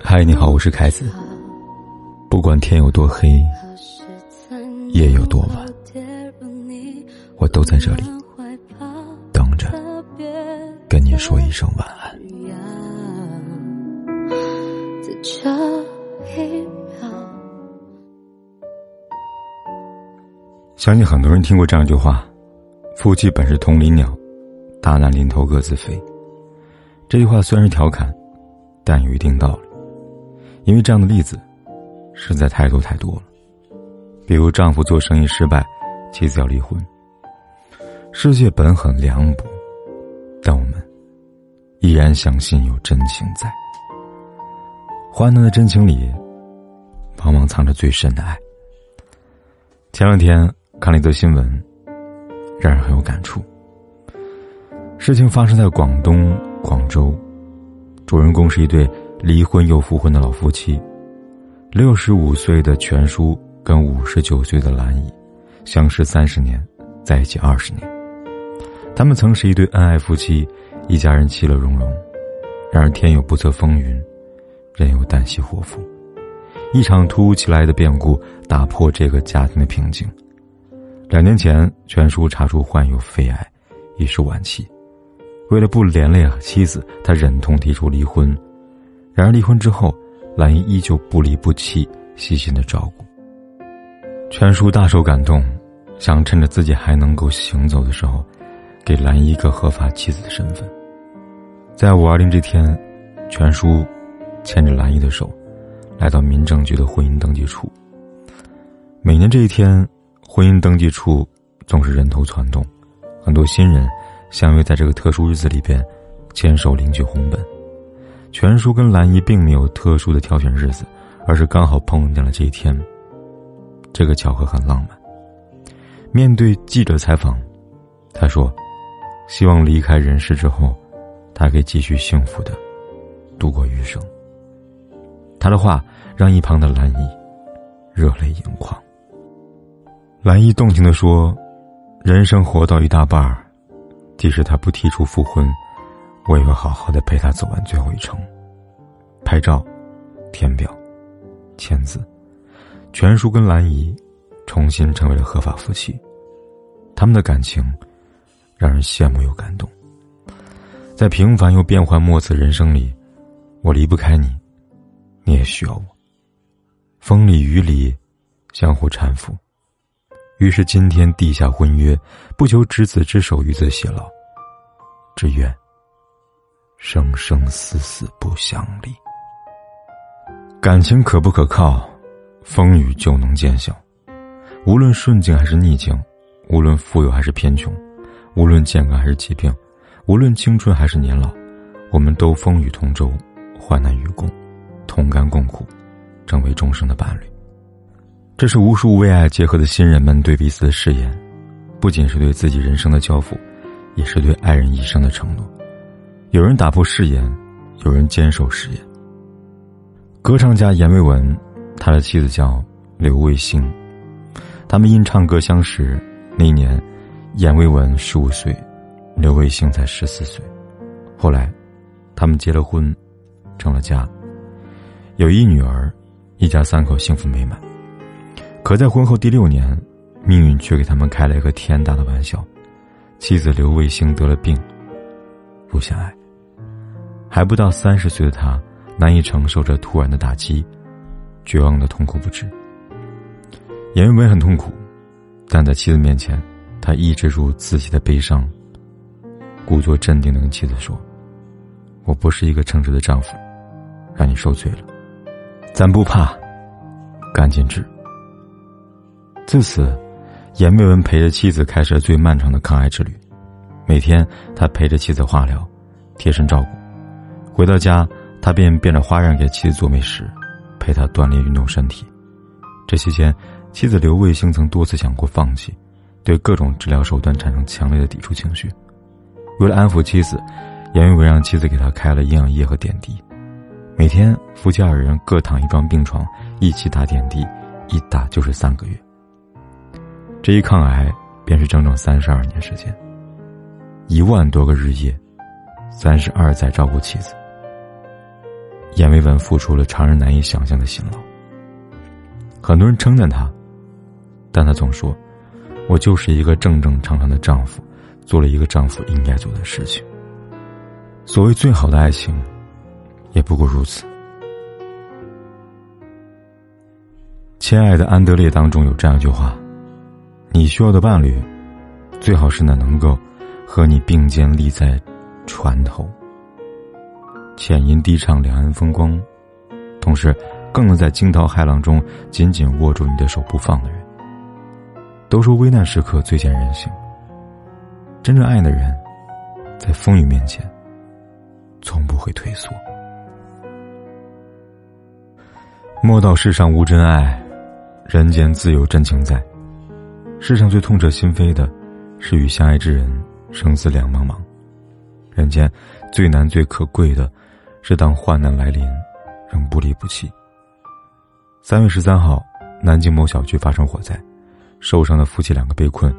嗨，你好，我是凯子。不管天有多黑，夜有多晚，我都在这里等着跟你说一声晚安。相信很多人听过这样一句话：“夫妻本是同林鸟，大难临头各自飞。”这句话虽然是调侃，但有一定道理。因为这样的例子实在太多太多了。比如丈夫做生意失败，妻子要离婚。世界本很凉薄，但我们依然相信有真情在。患难的真情里，往往藏着最深的爱。前两天看了一则新闻，让人很有感触。事情发生在广东广州，主人公是一对离婚又复婚的老夫妻。六十五岁的全叔跟五十九岁的兰姨，相识三十年，在一起二十年。他们曾是一对恩爱夫妻，一家人其乐融融。然而天有不测风云。人有旦夕祸福，一场突如其来的变故打破这个家庭的平静。两年前，全叔查出患有肺癌，已是晚期。为了不连累妻子，他忍痛提出离婚。然而离婚之后，兰姨依旧不离不弃，细心的照顾。全叔大受感动，想趁着自己还能够行走的时候，给兰姨一个合法妻子的身份。在五二零这天，全叔。牵着兰姨的手，来到民政局的婚姻登记处。每年这一天，婚姻登记处总是人头攒动，很多新人相约在这个特殊日子里边牵手领取红本。全叔跟兰姨并没有特殊的挑选日子，而是刚好碰见了这一天。这个巧合很浪漫。面对记者采访，他说：“希望离开人世之后，他可以继续幸福的度过余生。”他的话让一旁的兰姨热泪盈眶。兰姨动情的说：“人生活到一大半儿，即使他不提出复婚，我也会好好的陪他走完最后一程。”拍照、填表、签字，全叔跟兰姨重新成为了合法夫妻。他们的感情让人羡慕又感动。在平凡又变幻莫测人生里，我离不开你。你也需要我。风里雨里，相互搀扶。于是今天地下婚约，不求执子之手与子偕老，只愿生生死死不相离。感情可不可靠，风雨就能见效。无论顺境还是逆境，无论富有还是贫穷，无论健康还是疾病，无论青春还是年老，我们都风雨同舟，患难与共。同甘共苦，成为终生的伴侣。这是无数为爱结合的新人们对彼此的誓言，不仅是对自己人生的交付，也是对爱人一生的承诺。有人打破誓言，有人坚守誓言。歌唱家阎维文，他的妻子叫刘卫星，他们因唱歌相识。那一年，阎维文十五岁，刘卫星才十四岁。后来，他们结了婚，成了家。有一女儿，一家三口幸福美满。可在婚后第六年，命运却给他们开了一个天大的玩笑，妻子刘卫星得了病，不想爱。还不到三十岁的他，难以承受这突然的打击，绝望的痛苦不止。严维文很痛苦，但在妻子面前，他抑制住自己的悲伤，故作镇定的跟妻子说：“我不是一个称职的丈夫，让你受罪了。”咱不怕，赶紧治。自此，严维文陪着妻子开始了最漫长的抗癌之旅。每天，他陪着妻子化疗，贴身照顾。回到家，他便变着花样给妻子做美食，陪她锻炼运动身体。这期间，妻子刘卫星曾多次想过放弃，对各种治疗手段产生强烈的抵触情绪。为了安抚妻子，严维文让妻子给他开了营养液和点滴。每天，夫妻二人各躺一张病床，一起打点滴，一打就是三个月。这一抗癌，便是整整三十二年时间，一万多个日夜，三十二载照顾妻子。阎维文付出了常人难以想象的辛劳。很多人称赞他，但他总说：“我就是一个正正常常的丈夫，做了一个丈夫应该做的事情。”所谓最好的爱情，也不过如此。亲爱的安德烈当中有这样一句话：“你需要的伴侣，最好是那能够和你并肩立在船头。”浅吟低唱两岸风光，同时更能在惊涛骇浪中紧紧握住你的手不放的人。都说危难时刻最见人性。真正爱的人，在风雨面前，从不会退缩。莫道世上无真爱，人间自有真情在。世上最痛彻心扉的，是与相爱之人生死两茫茫。人间最难最可贵的。是当患难来临，仍不离不弃。三月十三号，南京某小区发生火灾，受伤的夫妻两个被困。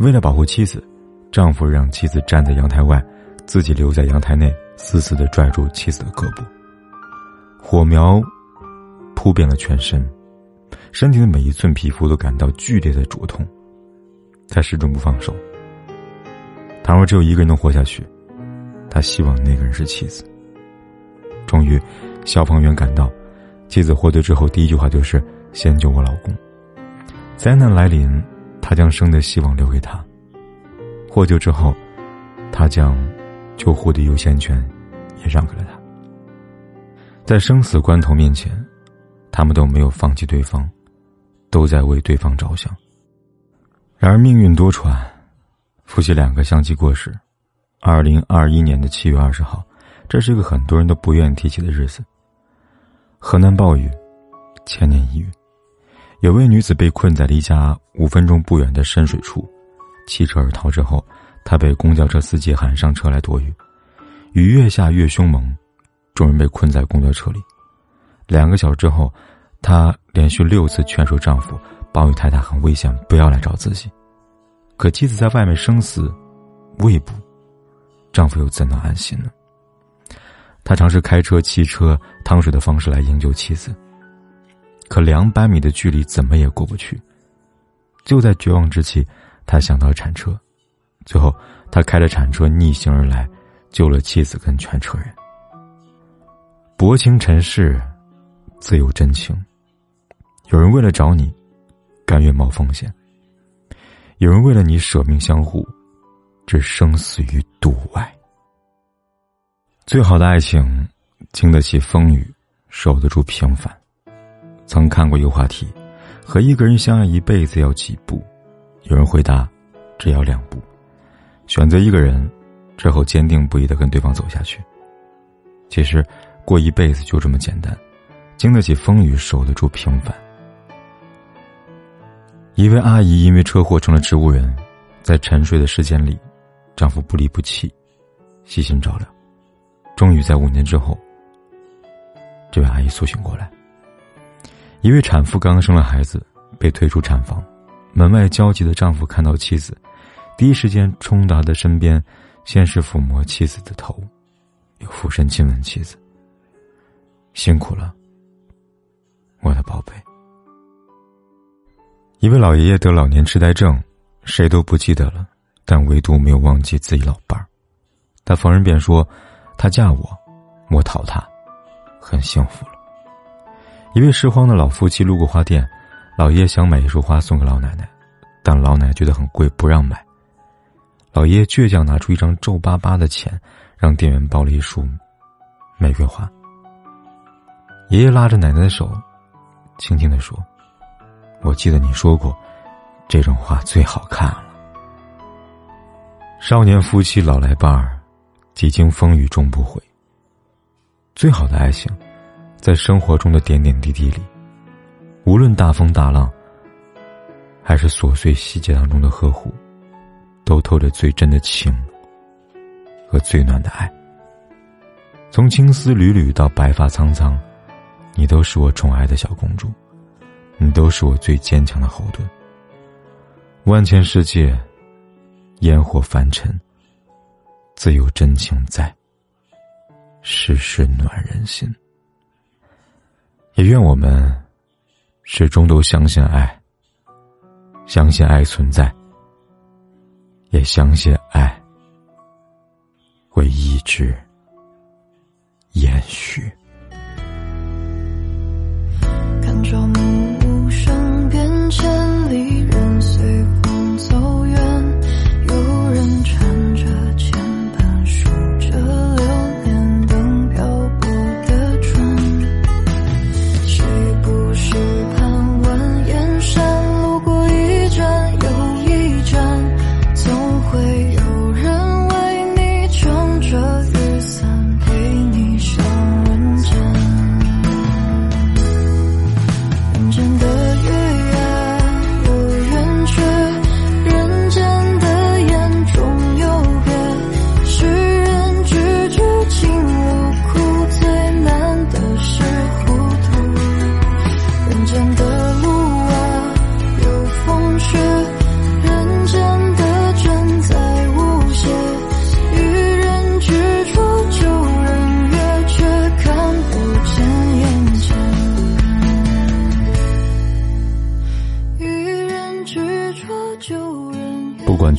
为了保护妻子，丈夫让妻子站在阳台外，自己留在阳台内，死死的拽住妻子的胳膊。火苗扑遍了全身，身体的每一寸皮肤都感到剧烈的灼痛，他始终不放手。倘若只有一个人能活下去，他希望那个人是妻子。终于，消防员赶到，妻子获救之后，第一句话就是“先救我老公”。灾难来临，他将生的希望留给他。获救之后，他将救护的优先权也让给了他。在生死关头面前，他们都没有放弃对方，都在为对方着想。然而命运多舛，夫妻两个相继过世。二零二一年的七月二十号。这是一个很多人都不愿意提起的日子。河南暴雨，千年一遇。有位女子被困在离家五分钟不远的深水处，弃车而逃之后，她被公交车司机喊上车来躲雨。雨越下越凶猛，众人被困在公交车里。两个小时之后，她连续六次劝说丈夫：“暴雨太大，很危险，不要来找自己。”可妻子在外面生死未卜，丈夫又怎能安心呢？他尝试开车、汽车、趟水的方式来营救妻子，可两百米的距离怎么也过不去。就在绝望之际，他想到了铲车，最后他开着铲车逆行而来，救了妻子跟全车人。薄情尘世，自有真情。有人为了找你，甘愿冒风险；有人为了你舍命相护，置生死于度外。最好的爱情，经得起风雨，守得住平凡。曾看过一个话题：和一个人相爱一辈子要几步？有人回答：只要两步。选择一个人之后，坚定不移的跟对方走下去。其实，过一辈子就这么简单，经得起风雨，守得住平凡。一位阿姨因为车祸成了植物人，在沉睡的时间里，丈夫不离不弃，细心照料。终于在五年之后，这位阿姨苏醒过来。一位产妇刚生了孩子，被推出产房，门外焦急的丈夫看到妻子，第一时间冲到她的身边，先是抚摸妻子的头，又俯身亲吻妻子。辛苦了，我的宝贝。一位老爷爷得老年痴呆症，谁都不记得了，但唯独没有忘记自己老伴儿。他逢人便说。他嫁我，我讨他，很幸福了。一位拾荒的老夫妻路过花店，老爷爷想买一束花送给老奶奶，但老奶奶觉得很贵，不让买。老爷爷倔强拿出一张皱巴巴的钱，让店员包了一束玫瑰花。爷爷拉着奶奶的手，轻轻的说：“我记得你说过，这种花最好看了。”少年夫妻老来伴儿。几经风雨终不悔。最好的爱情，在生活中的点点滴滴里，无论大风大浪，还是琐碎细节当中的呵护，都透着最真的情和最暖的爱。从青丝缕缕到白发苍苍，你都是我宠爱的小公主，你都是我最坚强的后盾。万千世界，烟火凡尘。自有真情在，世事暖人心。也愿我们始终都相信爱，相信爱存在，也相信爱会一直